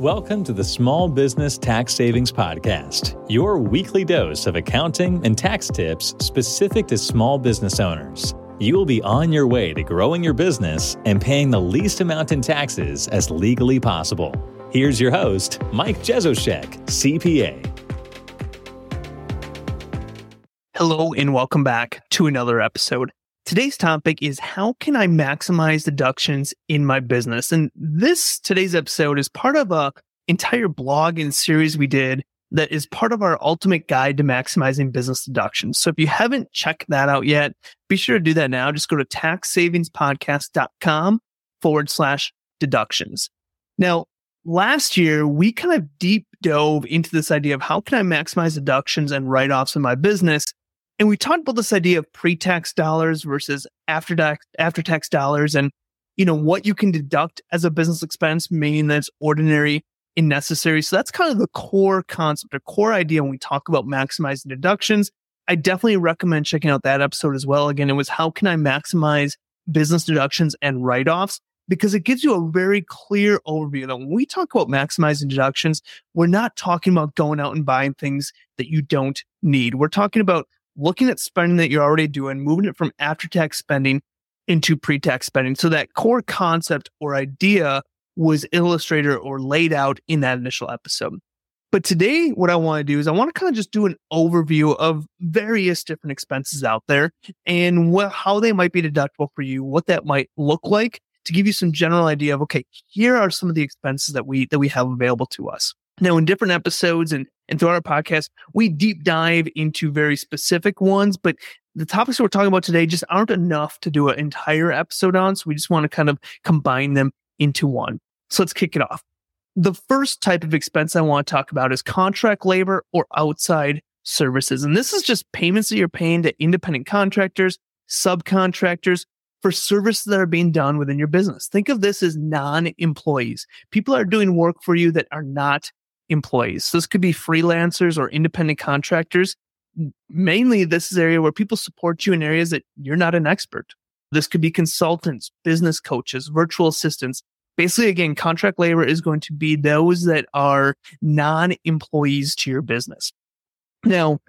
Welcome to the Small Business Tax Savings Podcast, your weekly dose of accounting and tax tips specific to small business owners. You will be on your way to growing your business and paying the least amount in taxes as legally possible. Here's your host, Mike Jesowshek, CPA. Hello, and welcome back to another episode. Today's topic is how can I maximize deductions in my business? And this today's episode is part of a entire blog and series we did that is part of our ultimate guide to maximizing business deductions. So if you haven't checked that out yet, be sure to do that now. Just go to taxsavingspodcast.com forward slash deductions. Now, last year we kind of deep dove into this idea of how can I maximize deductions and write offs in my business and we talked about this idea of pre-tax dollars versus after tax after tax dollars and you know what you can deduct as a business expense, meaning that's ordinary and necessary. So that's kind of the core concept or core idea when we talk about maximizing deductions. I definitely recommend checking out that episode as well. Again, it was how can I maximize business deductions and write-offs? Because it gives you a very clear overview that when we talk about maximizing deductions, we're not talking about going out and buying things that you don't need. We're talking about looking at spending that you're already doing, moving it from after tax spending into pre tax spending. So that core concept or idea was illustrated or laid out in that initial episode. But today, what I want to do is I want to kind of just do an overview of various different expenses out there and what, how they might be deductible for you, what that might look like to give you some general idea of, okay, here are some of the expenses that we, that we have available to us. Now, in different episodes and, and throughout our podcast, we deep dive into very specific ones, but the topics we're talking about today just aren't enough to do an entire episode on. So we just want to kind of combine them into one. So let's kick it off. The first type of expense I want to talk about is contract labor or outside services. And this is just payments that you're paying to independent contractors, subcontractors for services that are being done within your business. Think of this as non employees. People are doing work for you that are not employees. This could be freelancers or independent contractors. Mainly, this is area where people support you in areas that you're not an expert. This could be consultants, business coaches, virtual assistants. Basically, again, contract labor is going to be those that are non-employees to your business. Now,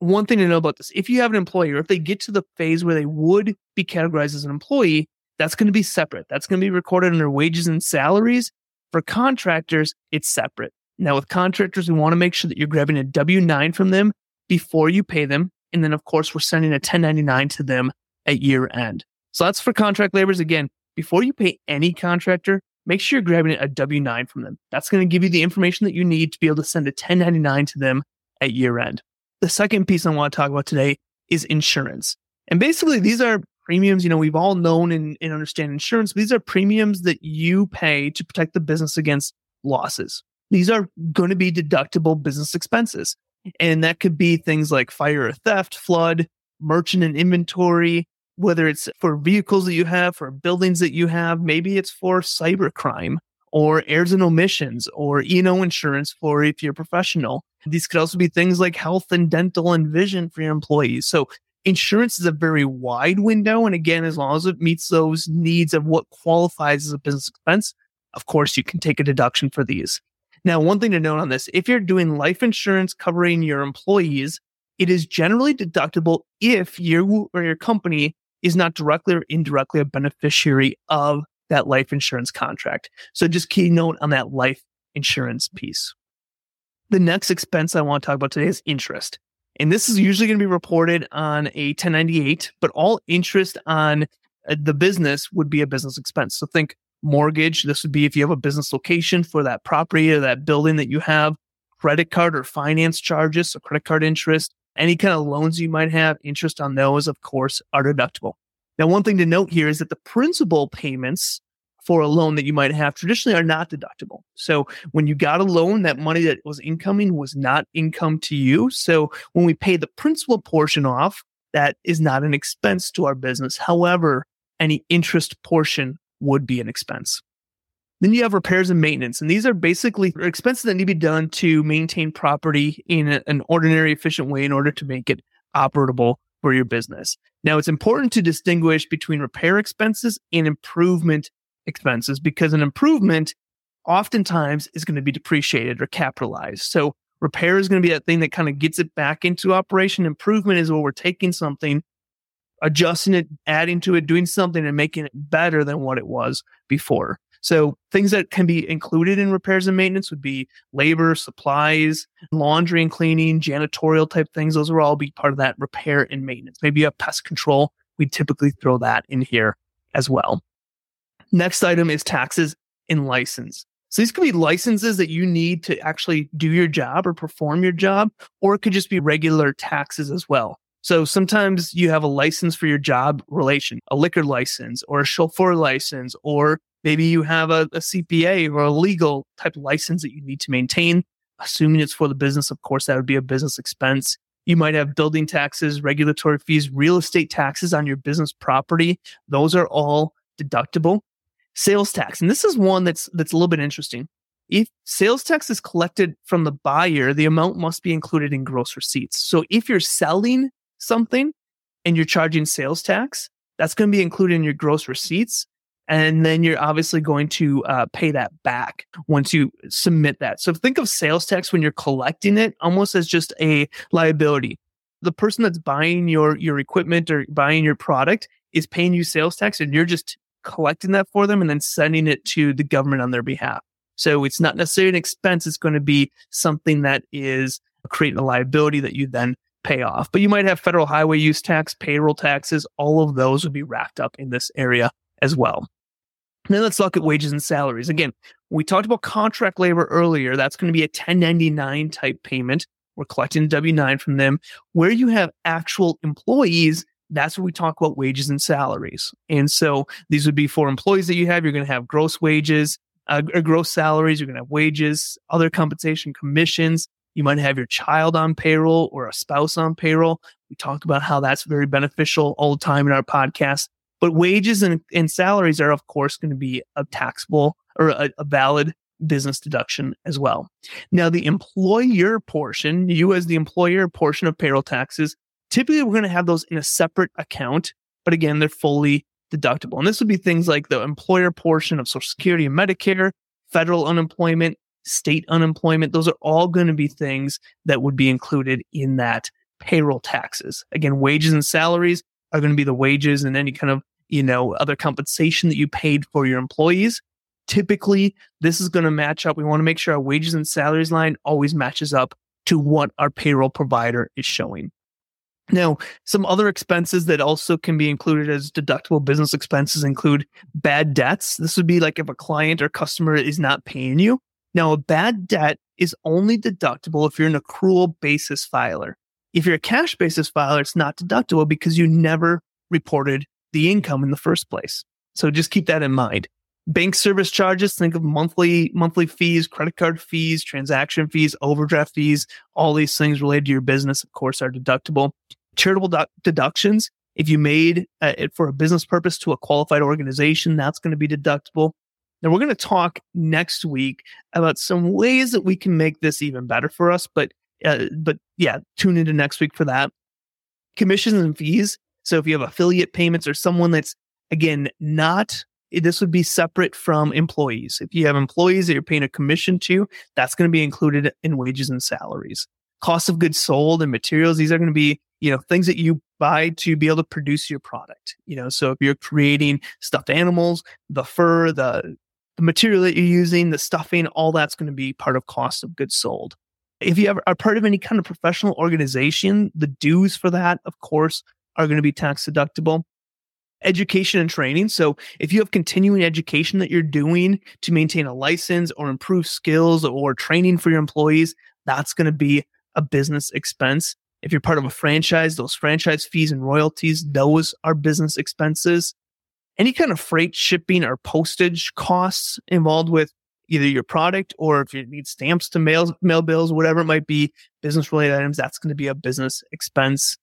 one thing to know about this, if you have an employee or if they get to the phase where they would be categorized as an employee, that's going to be separate. That's going to be recorded under wages and salaries. For contractors, it's separate. Now, with contractors, we want to make sure that you're grabbing a W 9 from them before you pay them. And then, of course, we're sending a 1099 to them at year end. So that's for contract laborers. Again, before you pay any contractor, make sure you're grabbing a W 9 from them. That's going to give you the information that you need to be able to send a 1099 to them at year end. The second piece I want to talk about today is insurance. And basically, these are premiums. You know, we've all known and, and understand insurance. These are premiums that you pay to protect the business against losses. These are going to be deductible business expenses. And that could be things like fire or theft, flood, merchant and inventory, whether it's for vehicles that you have, for buildings that you have, maybe it's for cybercrime or errors and omissions or E&O insurance for if you're a professional. These could also be things like health and dental and vision for your employees. So insurance is a very wide window. And again, as long as it meets those needs of what qualifies as a business expense, of course, you can take a deduction for these. Now, one thing to note on this, if you're doing life insurance covering your employees, it is generally deductible if you or your company is not directly or indirectly a beneficiary of that life insurance contract. So just key note on that life insurance piece. The next expense I want to talk about today is interest. And this is usually going to be reported on a 1098, but all interest on uh, the business would be a business expense. So think mortgage. This would be if you have a business location for that property or that building that you have, credit card or finance charges, so credit card interest, any kind of loans you might have, interest on those, of course, are deductible. Now, one thing to note here is that the principal payments for a loan that you might have traditionally are not deductible. So when you got a loan, that money that was incoming was not income to you. So when we pay the principal portion off, that is not an expense to our business. However, any interest portion would be an expense. Then you have repairs and maintenance, and these are basically expenses that need to be done to maintain property in an ordinary, efficient way in order to make it operable for your business. Now, it's important to distinguish between repair expenses and improvement expenses because an improvement oftentimes is going to be depreciated or capitalized. So repair is going to be that thing that kind of gets it back into operation. Improvement is where we're taking something, adjusting it, adding to it, doing something and making it better than what it was before. So things that can be included in repairs and maintenance would be labor, supplies, laundry and cleaning, janitorial type things. Those will all be part of that repair and maintenance. Maybe a pest control. We typically throw that in here as well. Next item is taxes and license. So these could be licenses that you need to actually do your job or perform your job, or it could just be regular taxes as well. So sometimes you have a license for your job relation, a liquor license or a chauffeur license, or Maybe you have a, a CPA or a legal type license that you need to maintain. Assuming it's for the business, of course, that would be a business expense. You might have building taxes, regulatory fees, real estate taxes on your business property. Those are all deductible. Sales tax. And this is one that's that's a little bit interesting. If sales tax is collected from the buyer, the amount must be included in gross receipts. So if you're selling something and you're charging sales tax, that's going to be included in your gross receipts and then you're obviously going to uh, pay that back once you submit that. So think of sales tax when you're collecting it almost as just a liability. The person that's buying your your equipment or buying your product is paying you sales tax, and you're just collecting that for them and then sending it to the government on their behalf. So it's not necessarily an expense; it's going to be something that is creating a liability that you then pay off. But you might have federal highway use tax, payroll taxes. All of those would be wrapped up in this area as well. Then let's look at wages and salaries. Again, we talked about contract labor earlier. That's going to be a 1099 type payment. We're collecting W 9 from them. Where you have actual employees, that's where we talk about wages and salaries. And so these would be for employees that you have. You're going to have gross wages, uh, gross salaries. You're going to have wages, other compensation, commissions. You might have your child on payroll or a spouse on payroll. We talk about how that's very beneficial all the time in our podcast. But wages and, and salaries are, of course, going to be a taxable or a, a valid business deduction as well. Now, the employer portion, you as the employer portion of payroll taxes, typically we're going to have those in a separate account, but again, they're fully deductible. And this would be things like the employer portion of Social Security and Medicare, federal unemployment, state unemployment. Those are all going to be things that would be included in that payroll taxes. Again, wages and salaries are going to be the wages and any kind of you know, other compensation that you paid for your employees. Typically, this is going to match up. We want to make sure our wages and salaries line always matches up to what our payroll provider is showing. Now, some other expenses that also can be included as deductible business expenses include bad debts. This would be like if a client or customer is not paying you. Now, a bad debt is only deductible if you're an accrual basis filer. If you're a cash basis filer, it's not deductible because you never reported the income in the first place. So just keep that in mind. Bank service charges, think of monthly monthly fees, credit card fees, transaction fees, overdraft fees, all these things related to your business, of course, are deductible. Charitable du- deductions, if you made uh, it for a business purpose to a qualified organization, that's going to be deductible. Now we're going to talk next week about some ways that we can make this even better for us. But uh, but yeah, tune into next week for that. Commissions and fees. So if you have affiliate payments or someone that's again not this would be separate from employees. If you have employees that you're paying a commission to, that's going to be included in wages and salaries. Cost of goods sold and materials, these are going to be, you know, things that you buy to be able to produce your product. You know, so if you're creating stuffed animals, the fur, the the material that you're using, the stuffing, all that's going to be part of cost of goods sold. If you are part of any kind of professional organization, the dues for that, of course, are going to be tax deductible. Education and training. So if you have continuing education that you're doing to maintain a license or improve skills or training for your employees, that's going to be a business expense. If you're part of a franchise, those franchise fees and royalties, those are business expenses. Any kind of freight shipping or postage costs involved with either your product or if you need stamps to mail mail bills, whatever it might be, business related items, that's going to be a business expense.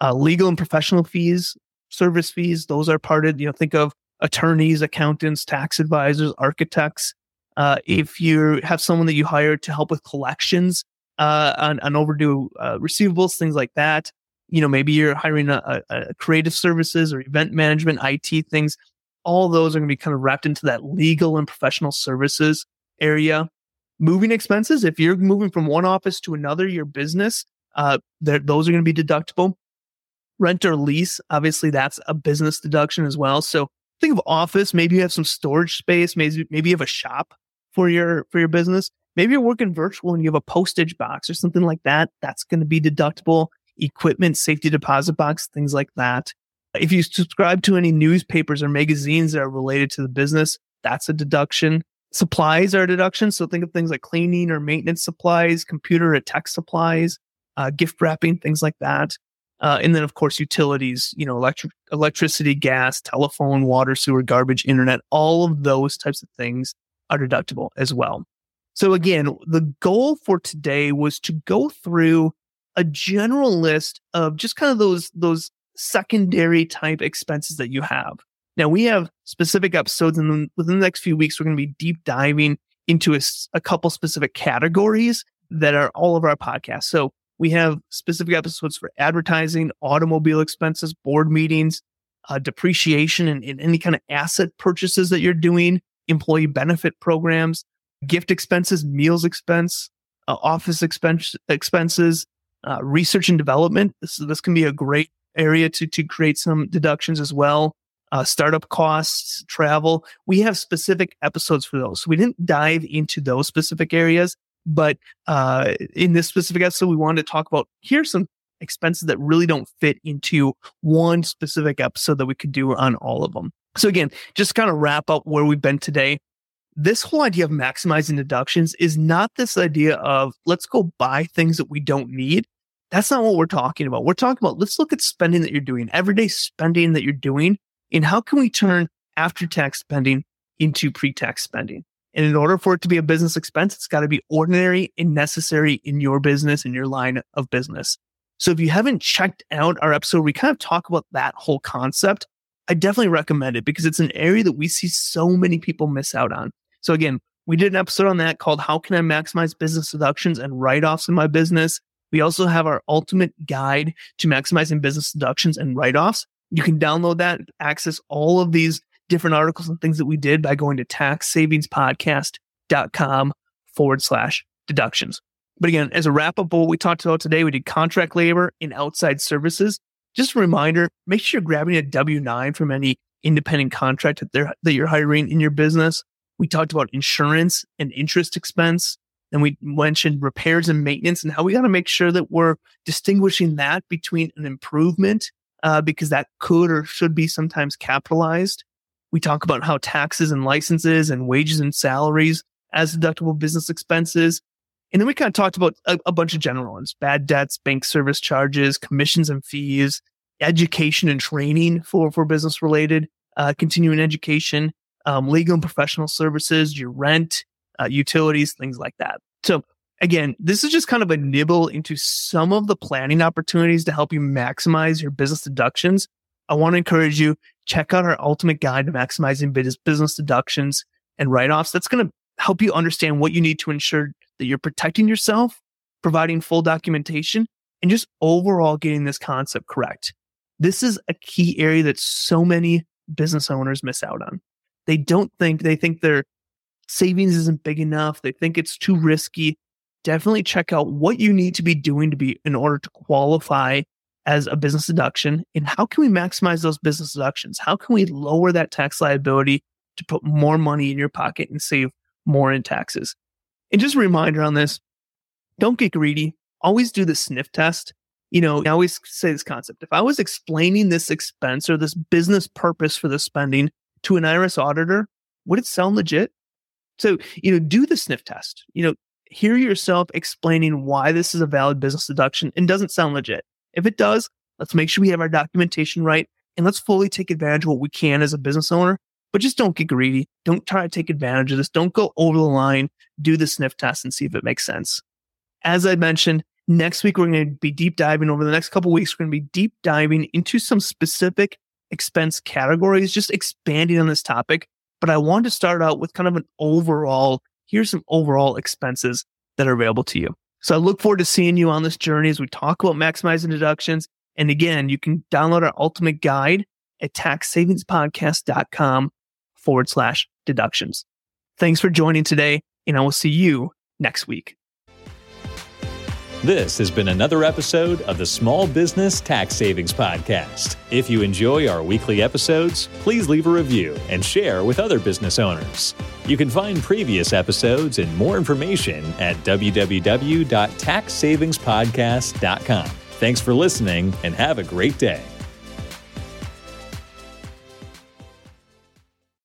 Uh, legal and professional fees, service fees, those are part of, you know, think of attorneys, accountants, tax advisors, architects. Uh, if you have someone that you hire to help with collections uh, on, on overdue uh, receivables, things like that, you know, maybe you're hiring a, a, creative services or event management, IT things. All those are going to be kind of wrapped into that legal and professional services area. Moving expenses, if you're moving from one office to another, your business, uh, those are going to be deductible. Rent or lease, obviously that's a business deduction as well. So think of office. Maybe you have some storage space. Maybe, maybe you have a shop for your, for your business. Maybe you're working virtual and you have a postage box or something like that. That's going to be deductible. Equipment, safety deposit box, things like that. If you subscribe to any newspapers or magazines that are related to the business, that's a deduction. Supplies are a deduction. So think of things like cleaning or maintenance supplies, computer or tech supplies, uh, gift wrapping, things like that. Uh, and then of course utilities, you know, electric, electricity, gas, telephone, water, sewer, garbage, internet, all of those types of things are deductible as well. So again, the goal for today was to go through a general list of just kind of those, those secondary type expenses that you have. Now we have specific episodes and within the next few weeks, we're going to be deep diving into a, a couple specific categories that are all of our podcasts. So we have specific episodes for advertising, automobile expenses, board meetings, uh, depreciation and, and any kind of asset purchases that you're doing, employee benefit programs, gift expenses, meals expense, uh, office expense, expenses, uh, research and development. This, this can be a great area to, to create some deductions as well. Uh, startup costs, travel. We have specific episodes for those. So we didn't dive into those specific areas, but uh, in this specific episode, we wanted to talk about here's some expenses that really don't fit into one specific episode that we could do on all of them. So again, just kind of wrap up where we've been today this whole idea of maximizing deductions is not this idea of let's go buy things that we don't need. That's not what we're talking about. We're talking about let's look at spending that you're doing, everyday spending that you're doing, and how can we turn after tax spending into pre tax spending? And in order for it to be a business expense, it's got to be ordinary and necessary in your business, in your line of business. So if you haven't checked out our episode, we kind of talk about that whole concept. I definitely recommend it because it's an area that we see so many people miss out on. So again, we did an episode on that called How Can I Maximize Business Deductions and Write Offs in My Business? We also have our ultimate guide to maximizing business deductions and write offs. You can download that, access all of these different articles and things that we did by going to taxsavingspodcast.com forward slash deductions. But again, as a wrap up of what we talked about today, we did contract labor and outside services. Just a reminder, make sure you're grabbing a W 9 from any independent contract that, that you're hiring in your business. We talked about insurance and interest expense. And we mentioned repairs and maintenance and how we got to make sure that we're distinguishing that between an improvement, uh, because that could or should be sometimes capitalized. We talk about how taxes and licenses and wages and salaries as deductible business expenses. And then we kind of talked about a, a bunch of general ones, bad debts, bank service charges, commissions and fees, education and training for, for business related, uh, continuing education, um, legal and professional services, your rent, uh, utilities, things like that. So again, this is just kind of a nibble into some of the planning opportunities to help you maximize your business deductions. I want to encourage you, check out our ultimate guide to maximizing business deductions and write-offs. That's going to help you understand what you need to ensure that you're protecting yourself, providing full documentation, and just overall getting this concept correct. This is a key area that so many business owners miss out on. They don't think, they think their savings isn't big enough. They think it's too risky. Definitely check out what you need to be doing to be in order to qualify as a business deduction and how can we maximize those business deductions? How can we lower that tax liability to put more money in your pocket and save more in taxes? And just a reminder on this, don't get greedy. Always do the sniff test. You know, I always say this concept. If I was explaining this expense or this business purpose for the spending to an IRS auditor, would it sound legit? So, you know, do the sniff test. You know, hear yourself explaining why this is a valid business deduction and doesn't sound legit. If it does, let's make sure we have our documentation right and let's fully take advantage of what we can as a business owner. But just don't get greedy. Don't try to take advantage of this. Don't go over the line. Do the sniff test and see if it makes sense. As I mentioned, next week we're going to be deep diving over the next couple weeks. We're going to be deep diving into some specific expense categories, just expanding on this topic. But I want to start out with kind of an overall, here's some overall expenses that are available to you. So I look forward to seeing you on this journey as we talk about maximizing deductions. And again, you can download our ultimate guide at taxsavingspodcast.com forward slash deductions. Thanks for joining today. and I will see you next week. This has been another episode of the Small Business Tax Savings Podcast. If you enjoy our weekly episodes, please leave a review and share with other business owners. You can find previous episodes and more information at www.taxsavingspodcast.com. Thanks for listening and have a great day.